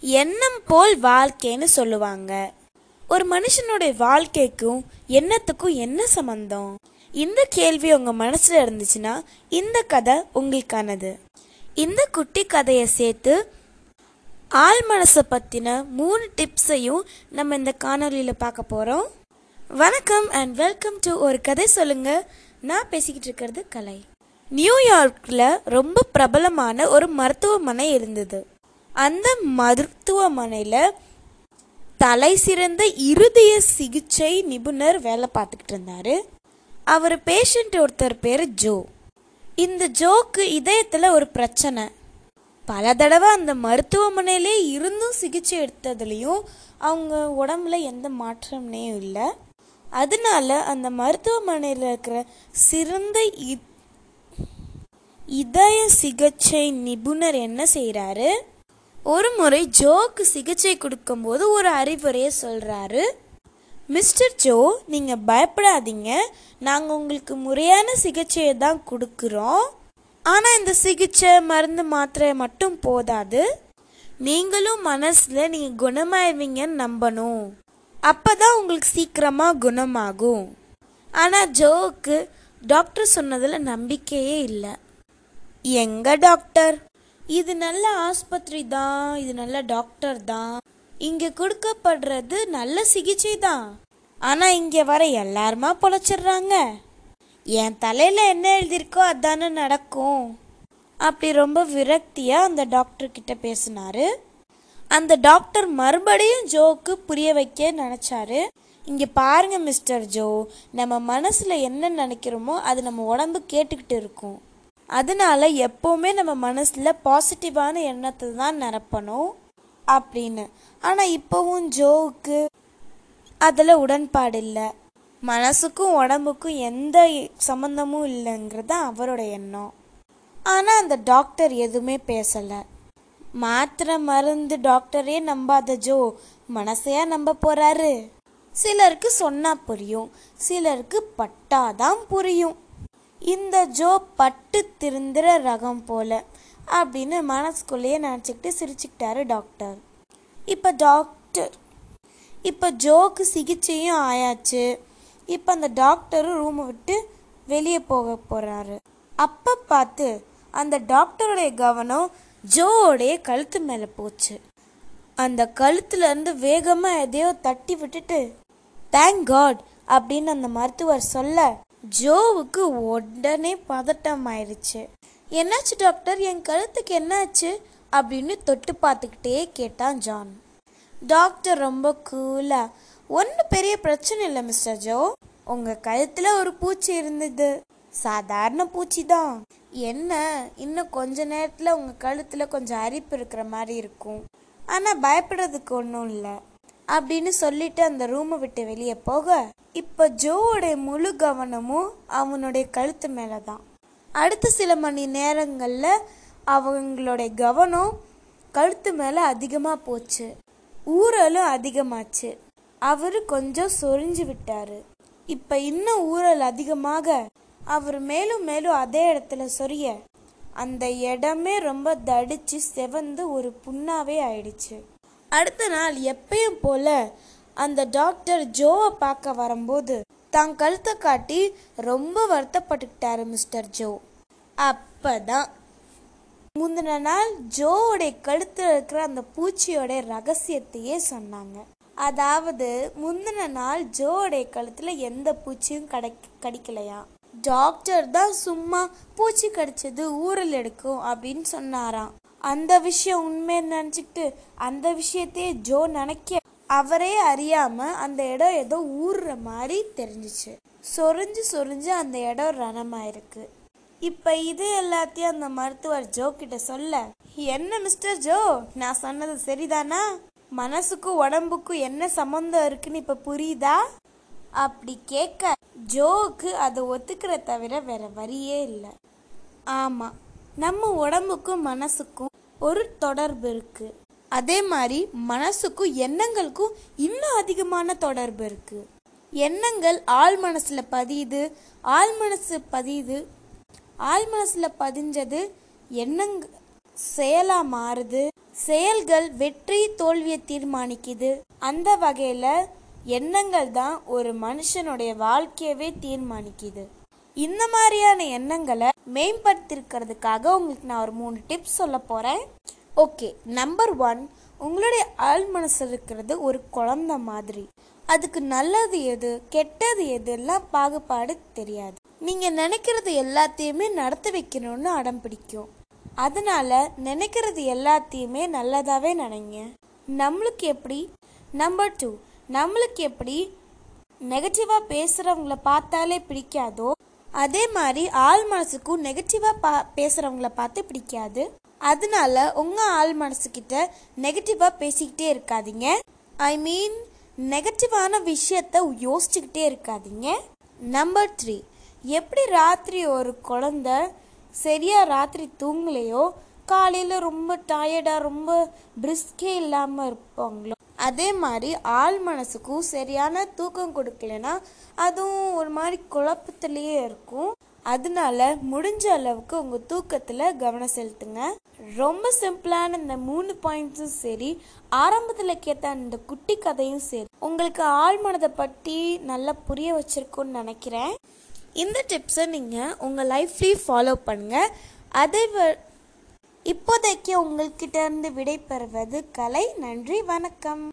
எண்ணம் போல் வாழ்க்கைன்னு சொல்லுவாங்க. ஒரு மனுஷனுடைய வாழ்க்கைக்கும் எண்ணத்துக்கும் என்ன சம்பந்தம்? இந்த கேள்வி உங்க மனசுல இருந்துச்சுன்னா இந்த கதை உங்களுக்கானது. இந்த குட்டி கதையை சேர்த்து ஆள் மனசை பற்றின மூணு டிப்ஸையும் நம்ம இந்த காணொலியில் பார்க்க போகிறோம் வணக்கம் அண்ட் வெல்கம் டு ஒரு கதை சொல்லுங்க. நான் பேசிக்கிட்டு இருக்கிறது கலை. நியூயார்க்கில் ரொம்ப பிரபலமான ஒரு மருத்துவமனை இருந்தது. அந்த மருத்துவமனையில் தலை சிறந்த இருதய சிகிச்சை நிபுணர் வேலை பார்த்துக்கிட்டு இருந்தார். அவர் பேஷண்ட் ஒருத்தர் பேர் ஜோ. இந்த ஜோக்கு இதயத்தில் ஒரு பிரச்சனை. பல தடவை அந்த மருத்துவமனையிலே இருந்தும் சிகிச்சை எடுத்ததுலேயும் அவங்க உடம்புல எந்த மாற்றமே இல்லை. அதனால அந்த மருத்துவமனையில் இருக்கிற சிறந்த இ- இதய சிகிச்சை நிபுணர் என்ன செய்கிறாரு ஒரு முறை ஜோக்கு சிகிச்சை கொடுக்கும்போது ஒரு அறிவுரையை சொல்கிறாரு மிஸ்டர் ஜோ நீங்கள் பயப்படாதீங்க. நாங்கள் உங்களுக்கு முறையான சிகிச்சையை தான் கொடுக்குறோம். ஆனால் இந்த சிகிச்சை மருந்து மாத்திரை மட்டும் போதாது. நீங்களும் மனசில் நீங்கள் குணமாயிருவீங்கன்னு நம்பணும். அப்போ தான் உங்களுக்கு சீக்கிரமாக குணமாகும். ஆனால் ஜோவுக்கு டாக்டர் சொன்னதில் நம்பிக்கையே இல்லை. எங்க டாக்டர்? இது நல்ல ஆஸ்பத்திரி தான் இது நல்ல டாக்டர் தான். இங்க கொடுக்கப்படுறது நல்ல சிகிச்சை தான். ஆனா இங்க வர எல்லாருமா பொழைச்சிடுறாங்க. என் தலையில என்ன எழுதியிருக்கோ அதானே நடக்கும். அப்படி ரொம்ப விரக்தியா அந்த டாக்டர் கிட்ட பேசினாரு. அந்த டாக்டர் மறுபடியும் ஜோக்கு புரிய வைக்க நினைச்சாரு. இங்க பாருங்க மிஸ்டர் ஜோ நம்ம மனசுல என்ன நினைக்கிறோமோ அது நம்ம உடம்பு கேட்டுக்கிட்டு இருக்கும். அதனால எப்போவுமே நம்ம மனசில் பாசிட்டிவான எண்ணத்தை தான் நிரப்பணும் அப்படின்னு. ஆனால் இப்போவும் ஜோவுக்கு அதில் உடன்பாடு இல்லை. மனசுக்கும் உடம்புக்கும் எந்த சம்மந்தமும் இல்லைங்கிறது தான் அவரோட எண்ணம். ஆனால் அந்த டாக்டர் எதுவுமே பேசலை. மாத்திரை மருந்து டாக்டரே நம்பாத ஜோ மனசையா நம்ப போறாரு. சிலருக்கு சொன்னா புரியும் சிலருக்கு பட்டாதான் புரியும். இந்த ஜோ பட்டு திருந்துற ரகம் போல அப்படின்னு மனசுக்குள்ளேயே நினச்சிக்கிட்டு சிரிச்சுக்கிட்டாரு டாக்டர். இப்போ டாக்டர் இப்போ ஜோக்கு சிகிச்சையும் ஆயாச்சு. இப்போ அந்த டாக்டரும் ரூமை விட்டு வெளியே போக போகிறாரு அப்போ பார்த்து அந்த டாக்டருடைய கவனம் ஜோவோடைய கழுத்து மேலே போச்சு. அந்த கழுத்துலேருந்து இருந்து எதையோ தட்டி விட்டுட்டு தேங்க் காட் அப்படின்னு அந்த மருத்துவர் சொல்ல ஜோவுக்கு உடனே பதட்டம் ஆயிடுச்சு என்னாச்சு டாக்டர்? என் கழுத்துக்கு என்னாச்சு? அப்படின்னு தொட்டு பார்த்துக்கிட்டே கேட்டான் ஜான். டாக்டர் ரொம்ப கூலா. ஒன்றும் பெரிய பிரச்சனை இல்லை மிஸ்டர் ஜோ. உங்கள் கழுத்தில் ஒரு பூச்சி இருந்தது. சாதாரண பூச்சி தான். என்ன இன்னும் கொஞ்ச நேரத்தில் உங்கள் கழுத்தில் கொஞ்சம் அரிப்பு இருக்கிற மாதிரி இருக்கும். ஆனால் பயப்படுறதுக்கு ஒன்றும் இல்லை. அப்படின்னு சொல்லிட்டு அந்த ரூமை விட்டு வெளியே போக இப்போ ஜோவோடைய முழு கவனமும் அவனுடைய கழுத்து மேலே தான் அடுத்த சில மணி நேரங்களில் அவங்களுடைய கவனம் கழுத்து மேலே அதிகமாக போச்சு. ஊறலும் அதிகமாச்சு. அவர் கொஞ்சம் சொரிஞ்சு விட்டாரு. இப்போ இன்னும் ஊறல் அதிகமாக அவர் மேலும் மேலும் அதே இடத்துல சொரிய அந்த இடமே ரொம்ப தடிச்சு செவந்து ஒரு புண்ணாவே ஆயிடுச்சு. அடுத்த நாள் எப்பயும் போல அந்த டாக்டர் ஜோவை பார்க்க வரும்போது தான் கழுத்தை காட்டி ரொம்ப வருத்தப்பட்டுக்கிட்டாரு மிஸ்டர் ஜோ. அப்பதான் முந்தின நாள் ஜோவுடைய கழுத்தில் இருக்கிற அந்த பூச்சியோட ரகசியத்தையே சொன்னாங்க. அதாவது முந்தின நாள் ஜோவுடைய கழுத்துல எந்த பூச்சியும் கடை கடிக்கலையா? டாக்டர் தான் சும்மா பூச்சி கடிச்சது ஊரல் எடுக்கும் அப்படின்னு சொன்னாராம். அந்த விஷயம் உண்மையை நினச்சிக்கிட்டு அந்த விஷயத்தையே ஜோ நினைக்க அவரே அறியாமல் அந்த இடம் ஏதோ ஊறுற மாதிரி தெரிஞ்சிச்சு. சொரிஞ்சு சொரிஞ்சு அந்த இடம் ரணமாயிருக்கு. இப்போ இது எல்லாத்தையும் அந்த மருத்துவர் ஜோ கிட்ட சொல்ல என்ன மிஸ்டர் ஜோ? நான் சொன்னது சரிதானா? மனசுக்கும் உடம்புக்கும் என்ன சம்மந்தம் இருக்குன்னு இப்போ புரியுதா? அப்படி கேட்க ஜோவுக்கு அதை ஒத்துக்கிற தவிர வேற வரியே இல்லை. ஆமாம் நம்ம உடம்புக்கும் மனசுக்கும் ஒரு தொடர்பு இருக்கு. அதே மாதிரி மனசுக்கும் எண்ணங்களுக்கும் இன்னும் அதிகமான தொடர்பு இருக்கு. எண்ணங்கள் ஆள் மனசுல பதியுது ஆள் மனசு பதியுது. ஆள் மனசுல பதிஞ்சது எண்ணங் செயலா மாறுது. செயல்கள் வெற்றி தோல்வியை தீர்மானிக்குது. அந்த வகையில் எண்ணங்கள் தான் ஒரு மனுஷனுடைய வாழ்க்கையவே தீர்மானிக்குது. இந்த மாதிரியான எண்ணங்களை மேம்படுத்திருக்கிறதுக்காக உங்களுக்கு நான் ஒரு மூணு டிப்ஸ் சொல்ல போகிறேன் ஓகே நம்பர் ஒன் உங்களுடைய ஆள் மனசு இருக்கிறது ஒரு குழந்தை மாதிரி. அதுக்கு நல்லது எது கெட்டது எது எல்லாம் பாகுபாடு தெரியாது. நீங்கள் நினைக்கிறது எல்லாத்தையுமே நடத்தி வைக்கணும்னு அடம் பிடிக்கும். அதனால நினைக்கிறது எல்லாத்தையுமே நல்லதாகவே நினைங்க. நம்மளுக்கு எப்படி? நம்பர் டூ நம்மளுக்கு எப்படி நெகட்டிவாக பேசுகிறவங்கள பார்த்தாலே பிடிக்காதோ அதே மாதிரி ஆள் மனசுக்கும் நெகட்டிவாக பா பேசுகிறவங்கள பார்த்து பிடிக்காது. அதனால உங்கள் ஆள் மனசுக்கிட்ட நெகட்டிவாக பேசிக்கிட்டே இருக்காதீங்க. ஐ மீன் நெகட்டிவான விஷயத்த யோசிச்சுக்கிட்டே இருக்காதீங்க. நம்பர் த்ரீ எப்படி ராத்திரி ஒரு குழந்த சரியாக ராத்திரி தூங்கலையோ காலையில் ரொம்ப டயர்டாக ரொம்ப பிரிஸ்கே இல்லாமல் இருப்பாங்களோ அதே மாதிரி ஆள் மனசுக்கும் சரியான தூக்கம் கொடுக்கலனா அதுவும் ஒரு மாதிரி குழப்பத்திலேயே இருக்கும். அதனால முடிஞ்ச அளவுக்கு உங்கள் தூக்கத்தில் கவனம் செலுத்துங்க. ரொம்ப சிம்பிளான இந்த மூணு பாயிண்ட்ஸும் சரி ஆரம்பத்தில் கேட்ட அந்த குட்டி கதையும் சரி உங்களுக்கு ஆள் மனதை பற்றி நல்லா புரிய வச்சிருக்கும்னு நினைக்கிறேன். இந்த டிப்ஸை நீங்கள் உங்கள் லைஃப்லேயும் ஃபாலோ பண்ணுங்கள் அதை வ- இப்போதைக்கு உங்கள்கிட்ட இருந்து விடை பெறுவது கலை. நன்றி வணக்கம்.